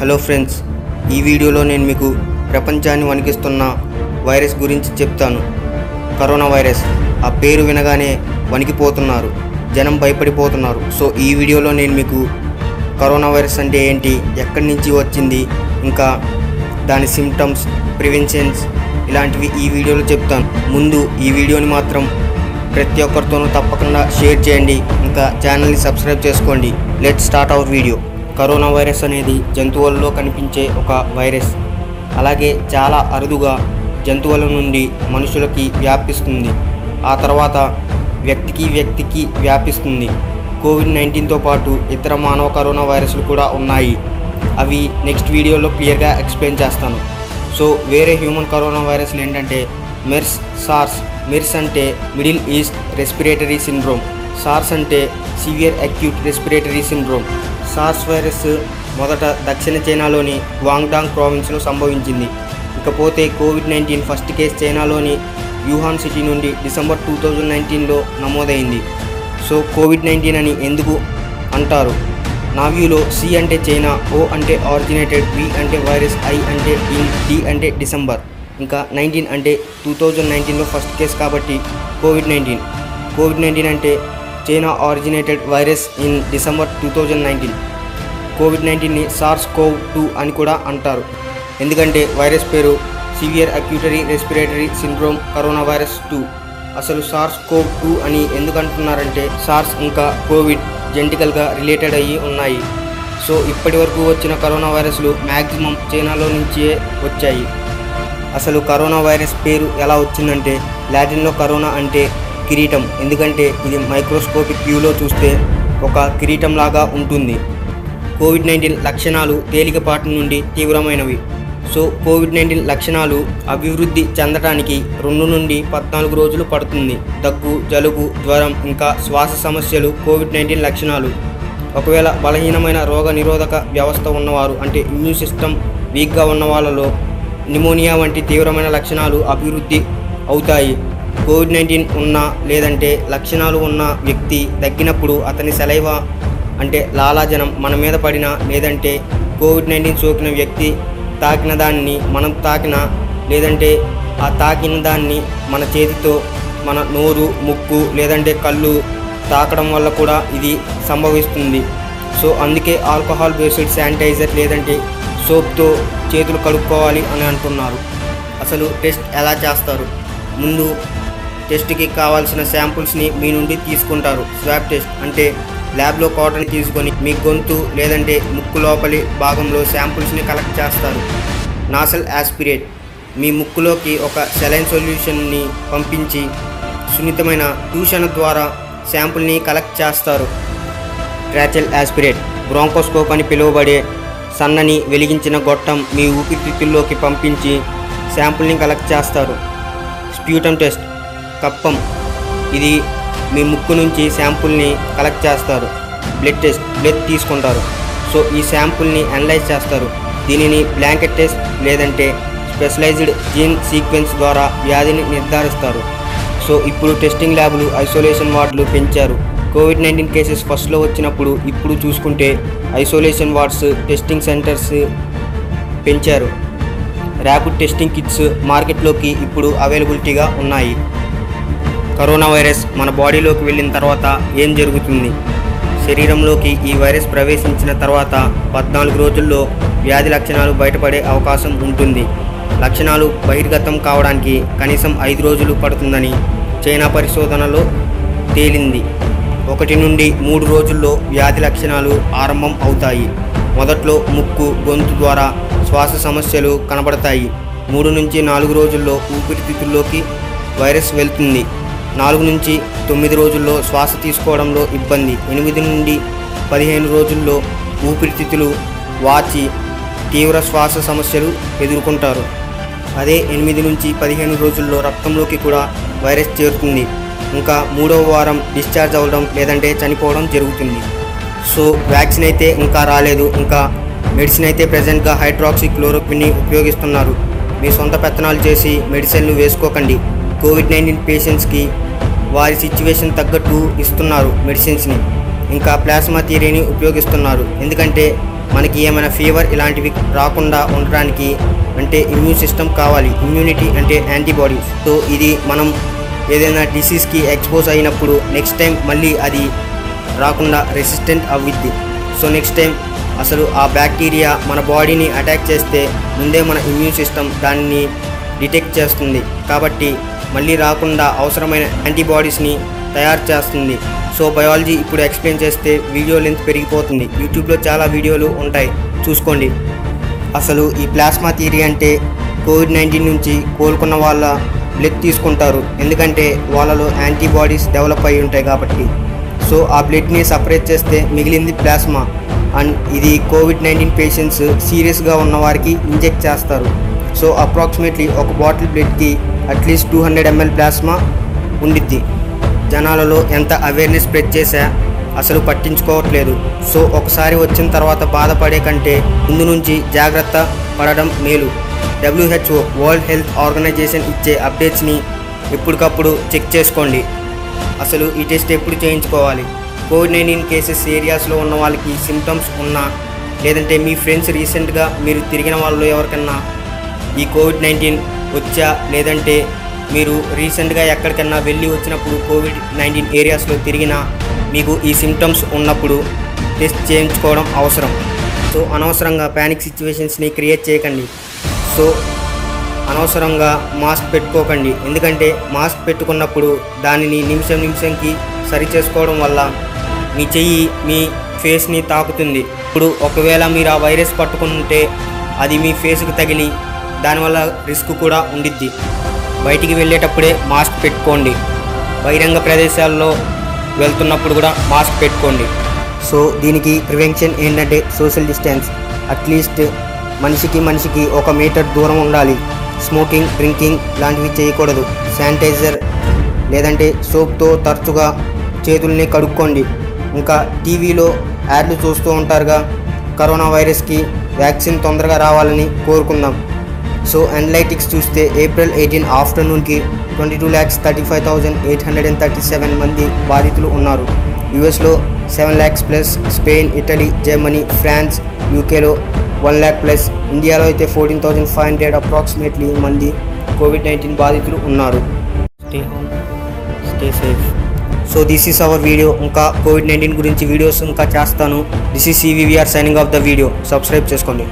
Hello friends ఈ వీడియోలో నేను మీకు ప్రపంచాన్ని వణికిస్తున్న వైరస్ గురించి చెప్తాను. కరోనా వైరస్ ఆ పేరు వినగానే వణికిపోతున్నారు జనం భయపడిపోతున్నారు. సో ఈ వీడియోలో నేను మీకు కరోనా వైరస్ అంటే ఏంటి ఎక్కడి నుంచి వచ్చింది ఇంకా దాని సిమ్టమ్స్ ప్రివెన్షన్స్ ఇలాంటివి ఈ వీడియోలో చెప్తాను. ముందు ఈ వీడియోని మాత్రం ప్రతి ఒక్కరితోనూ తప్పకుండా షేర్ చేయండి ఇంకా ఛానల్ని సబ్స్క్రైబ్ చేసుకోండి. Let start our video. Corona virus అనేది జంతువులలో కనిపించే ఒక వైరస్. అలాగే చాలా అరుదుగా జంతువుల నుండి మనుషులకి వ్యాపిస్తుంది. ఆ తర్వాత వ్యక్తికి వ్యక్తికి వ్యాపిస్తుంది. కోవిడ్ నైన్టీన్తో పాటు ఇతర మానవ కరోనా వైరస్లు కూడా ఉన్నాయి. అవి నెక్స్ట్ వీడియోలో క్లియర్గా ఎక్స్ప్లెయిన్ చేస్తాను. సో వేరే హ్యూమన్ కరోనా వైరస్లు ఏంటంటే మెర్స్ సార్స్. మెర్స్ అంటే Middle East respiratory syndrome. SARS అంటే severe acute respiratory syndrome. SARS virus మొదట దక్షిణ చైనాలోని వాంగ్డాంగ్ ప్రావిన్స్లో సంభవించింది. ఇకపోతే కోవిడ్ నైన్టీన్ ఫస్ట్ కేసు చైనాలోని యూహాన్ సిటీ నుండి డిసెంబర్ టూ థౌజండ్ నైన్టీన్లో నమోదైంది. సో కోవిడ్ నైన్టీన్ అని ఎందుకు అంటారు? నా వ్యూలో సి అంటే చైనా ఓ అంటే ఆరిజినేటెడ్ బి అంటే వైరస్ ఐ అంటే ఇన్ డి అంటే డిసెంబర్. ఇంకా నైన్టీన్ అంటే టూ థౌజండ్ నైన్టీన్లో ఫస్ట్ కేసు కాబట్టి కోవిడ్ నైన్టీన్. కోవిడ్ నైన్టీన్ అంటే China originated virus in December two thousand nineteen. COVID నైన్టీన్ని SARS CoV two అని కూడా అంటారు. ఎందుకంటే వైరస్ పేరు severe acute respiratory syndrome corona virus two. అసలు సార్స్ కోవ్ టూ అని ఎందుకు అంటున్నారంటే సార్స్ ఇంకా కోవిడ్ జెంటికల్గా రిలేటెడ్ అయ్యి ఉన్నాయి. సో ఇప్పటి వరకు వచ్చిన కరోనా వైరస్లు మ్యాక్సిమం చైనాలో నుంచే వచ్చాయి. అసలు కరోనా వైరస్ పేరు ఎలా వచ్చిందంటే లాటిన్లో కరోనా అంటే కిరీటం. ఎందుకంటే ఇది మైక్రోస్కోపిక్ వ్యూలో చూస్తే ఒక కిరీటం లాగా ఉంటుంది. కోవిడ్ నైన్టీన్ లక్షణాలు తేలికపాటి నుండి తీవ్రమైనవి. సో కోవిడ్ నైన్టీన్ లక్షణాలు అభివృద్ధి చెందడానికి రెండు నుండి పద్నాలుగు రోజులు పడుతుంది. దగ్గు జలుబు జ్వరం ఇంకా శ్వాస సమస్యలు కోవిడ్ నైన్టీన్ లక్షణాలు. ఒకవేళ బలహీనమైన రోగ నిరోధక వ్యవస్థ ఉన్నవారు అంటే ఇమ్యూన్ సిస్టమ్ వీక్గా ఉన్న వాళ్ళలో నిమోనియా వంటి తీవ్రమైన లక్షణాలు అభివృద్ధి అవుతాయి. కోవిడ్ నైన్టీన్ ఉన్న లేదంటే లక్షణాలు ఉన్న వ్యక్తి తగ్గినప్పుడు అతని సెలైవా అంటే లాలాజనం మన మీద పడిన లేదంటే కోవిడ్ నైన్టీన్ సోకిన వ్యక్తి తాకిన దాన్ని మనం తాకిన లేదంటే ఆ తాకిన దాన్ని మన చేతితో మన నోరు ముక్కు లేదంటే కళ్ళు తాకడం వల్ల కూడా ఇది సంభవిస్తుంది. సో అందుకే ఆల్కహాల్ బేస్డ్ శానిటైజర్ లేదంటే సోప్తో చేతులు కడుక్కోవాలి అని అంటున్నారు. అసలు టెస్ట్ ఎలా చేస్తారు? ముందు టెస్ట్కి కావాల్సిన శాంపుల్స్ని మీ నుండి తీసుకుంటారు. స్వాబ్ టెస్ట్ అంటే ల్యాబ్లో కాటన్ తీసుకొని మీ గొంతు లేదంటే ముక్కు లోపలి భాగంలో శాంపుల్స్ని కలెక్ట్ చేస్తారు. నాసల్ యాస్పిరేట్ మీ ముక్కులోకి ఒక సెలైన్ సొల్యూషన్ని పంపించి సున్నితమైన దూషణ ద్వారా శాంపుల్ని కలెక్ట్ చేస్తారు. ట్రాచెల్ యాస్పిరేట్ బ్రాంకోస్కోప్ అని పిలువబడే సన్నని వెలిగించిన గొట్టం మీ ఊపిరితిత్తుల్లోకి పంపించి శాంపుల్ని కలెక్ట్ చేస్తారు. స్ప్యూటమ్ టెస్ట్ కప్పం. ఇది మీ ముక్కు నుంచి శాంపుల్ని కలెక్ట్ చేస్తారు. బ్లడ్ టెస్ట్ బ్లడ్ తీసుకుంటారు. సో ఈ శాంపుల్ని అనలైజ్ చేస్తారు. దీనిని బ్లాంకెట్ టెస్ట్ లేదంటే స్పెషలైజ్డ్ జీన్ సీక్వెన్స్ ద్వారా వ్యాధిని నిర్ధారిస్తారు. సో ఇప్పుడు టెస్టింగ్ ల్యాబ్లు ఐసోలేషన్ వార్డులు పెంచారు. కోవిడ్ నైన్టీన్ కేసెస్ ఫస్ట్లో వచ్చినప్పుడు ఇప్పుడు చూసుకుంటే ఐసోలేషన్ వార్డ్స్ టెస్టింగ్ సెంటర్స్ పెంచారు. ర్యాపిడ్ టెస్టింగ్ కిట్స్ మార్కెట్లోకి ఇప్పుడు అవైలబిలిటీగా ఉన్నాయి. కరోనా వైరస్ మన బాడీలోకి వెళ్ళిన తర్వాత ఏం జరుగుతుంది? శరీరంలోకి ఈ వైరస్ ప్రవేశించిన తర్వాత పద్నాలుగు రోజుల్లో వ్యాధి లక్షణాలు బయటపడే అవకాశం ఉంటుంది. లక్షణాలు బహిర్గతం కావడానికి కనీసం ఐదు రోజులు పడుతుందని చైనా పరిశోధనలో తేలింది. ఒకటి నుండి మూడు రోజుల్లో వ్యాధి లక్షణాలు ఆరంభం అవుతాయి. మొదట్లో ముక్కు గొంతు ద్వారా శ్వాస సమస్యలు కనబడతాయి. మూడు నుంచి నాలుగు రోజుల్లో ఊపిరితిత్తుల్లోకి వైరస్ వెళ్తుంది. నాలుగు నుంచి తొమ్మిది రోజుల్లో శ్వాస తీసుకోవడంలో ఇబ్బంది. ఎనిమిది నుండి పదిహేను రోజుల్లో ఊపిరితిత్తులు వాచి తీవ్ర శ్వాస సమస్యలు ఎదుర్కొంటారు. అదే ఎనిమిది నుంచి పదిహేను రోజుల్లో రక్తంలోకి కూడా వైరస్ చేరుతుంది. ఇంకా మూడవ వారం డిశ్చార్జ్ అవ్వడం లేదంటే చనిపోవడం జరుగుతుంది. సో వ్యాక్సిన్ అయితే ఇంకా రాలేదు. ఇంకా మెడిసిన్ అయితే ప్రజెంట్గా హైడ్రాక్సీ క్లోరోక్విన్ని ఉపయోగిస్తున్నారు. మీ సొంత పెత్తనాలు చేసి మెడిసిన్లు వేసుకోకండి. కోవిడ్ నైన్టీన్ పేషెంట్స్కి వారి సిచ్యువేషన్ తగ్గట్టు ఇస్తున్నారు మెడిసిన్స్ని. ఇంకా ప్లాస్మా థియరీని ఉపయోగిస్తున్నారు. ఎందుకంటే మనకి ఏమైనా ఫీవర్ ఇలాంటివి రాకుండా ఉండడానికి అంటే ఇమ్యూన్ సిస్టమ్ కావాలి. ఇమ్యూనిటీ అంటే యాంటీబాడీ సో ఇది మనం ఏదైనా డిసీజ్కి ఎక్స్పోజ్ అయినప్పుడు నెక్స్ట్ టైం మళ్ళీ అది రాకుండా రెసిస్టెంట్ అవ్విద్ది. సో నెక్స్ట్ టైం అసలు ఆ బ్యాక్టీరియా మన బాడీని అటాక్ చేస్తే ముందే మన ఇమ్యూన్ సిస్టమ్ దానిని డిటెక్ట్ చేస్తుంది. కాబట్టి మళ్ళీ రాకుండా అవసరమైన యాంటీబాడీస్ని తయారు చేస్తుంది. సో బయాలజీ ఇప్పుడు ఎక్స్ప్లెయిన్ చేస్తే వీడియో లెంత్ పెరిగిపోతుంది. యూట్యూబ్లో చాలా వీడియోలు ఉంటాయి. చూసుకోండి. అసలు ఈ ప్లాస్మా థియరీ అంటే కోవిడ్ నైన్టీన్ నుంచి కోలుకున్న వాళ్ళ బ్లడ్ తీసుకుంటారు. ఎందుకంటే వాళ్ళలో యాంటీబాడీస్ డెవలప్ అయి ఉంటాయి కాబట్టి. సో ఆ బ్లడ్ని సపరేట్ చేస్తే మిగిలింది ప్లాస్మా. అండ్ ఇది కోవిడ్ నైన్టీన్ పేషెంట్స్ సీరియస్గా ఉన్న వారికి ఇంజెక్ట్ చేస్తారు. సో అప్రాక్సిమేట్లీ ఒక bottle బ్లడ్కి at least two hundred ML plasma ఉండిద్ది. జనాలలో ఎంత అవేర్నెస్ స్ప్రెడ్ చేశా అసలు పట్టించుకోవట్లేదు. సో ఒకసారి వచ్చిన తర్వాత బాధపడే కంటే ముందు నుంచి జాగ్రత్త పడడం మేలు. డబ్ల్యూహెచ్ఓ వరల్డ్ హెల్త్ ఆర్గనైజేషన్ ఇచ్చే అప్డేట్స్ని ఎప్పటికప్పుడు చెక్ చేసుకోండి. అసలు ఈ టెస్ట్ ఎప్పుడు చేయించుకోవాలి? కోవిడ్ నైన్టీన్ కేసెస్ ఏరియాస్లో ఉన్న వాళ్ళకి సిమ్టమ్స్ ఉన్నా లేదంటే మీ ఫ్రెండ్స్ రీసెంట్గా మీరు తిరిగిన వాళ్ళు ఎవరికన్నా ఈ కోవిడ్ నైన్టీన్ వచ్చా లేదంటే మీరు రీసెంట్గా ఎక్కడికన్నా వెళ్ళి వచ్చినప్పుడు కోవిడ్ నైన్టీన్ ఏరియాస్లో తిరిగినా మీకు ఈ సిమ్టమ్స్ ఉన్నప్పుడు టెస్ట్ చేయించుకోవడం అవసరం. సో అనవసరంగా ప్యానిక్ సిచ్యువేషన్స్ని క్రియేట్ చేయకండి. సో అనవసరంగా మాస్క్ పెట్టుకోకండి. ఎందుకంటే మాస్క్ పెట్టుకున్నప్పుడు దానిని నిమిషం నిమిషంకి సరి చేసుకోవడం వల్ల మీ చెయ్యి మీ ఫేస్ని తాకుతుంది. ఇప్పుడు ఒకవేళ మీరు ఆ వైరస్ పట్టుకుంటే అది మీ ఫేస్కి తగిలి దానివల్ల రిస్క్ కూడా ఉండిద్ది. బయటికి వెళ్ళేటప్పుడే మాస్క్ పెట్టుకోండి. బహిరంగ ప్రదేశాల్లో వెళ్తున్నప్పుడు కూడా మాస్క్ పెట్టుకోండి. సో దీనికి ప్రివెన్షన్ ఏంటంటే సోషల్ డిస్టెన్స్. అట్లీస్ట్ మనిషికి మనిషికి ఒక మీటర్ దూరం ఉండాలి. స్మోకింగ్ డ్రింకింగ్ లాంటివి చేయకూడదు. శానిటైజర్ లేదంటే సోప్తో తరచుగా చేతుల్ని కడుక్కోండి. ఇంకా టీవీలో యాడ్లు చూస్తూ ఉంటారుగా. కరోనా వైరస్కి వ్యాక్సిన్ తొందరగా రావాలని కోరుకుందాం. సో అనలైటిక్స్ చూస్తే April eighteen ఆఫ్టర్నూన్కి twenty two lakhs thirty five thousand eight hundred and thirty seven మంది బాధితులు ఉన్నారు యూఎస్లో seven lakhs plus Spain Italy Germany France యూకేలో వన్ ల్యాక్ ప్లస్ ఇండియాలో అయితే fourteen thousand five hundred approximately మంది కోవిడ్ నైన్టీన్ బాధితులు ఉన్నారు. Stay home stay safe so this is our video ఇంకా కోవిడ్ నైన్టీన్ గురించి వీడియోస్ ఇంకా చేస్తాను. This is CVR signing off the video subscribe చేసుకోండి.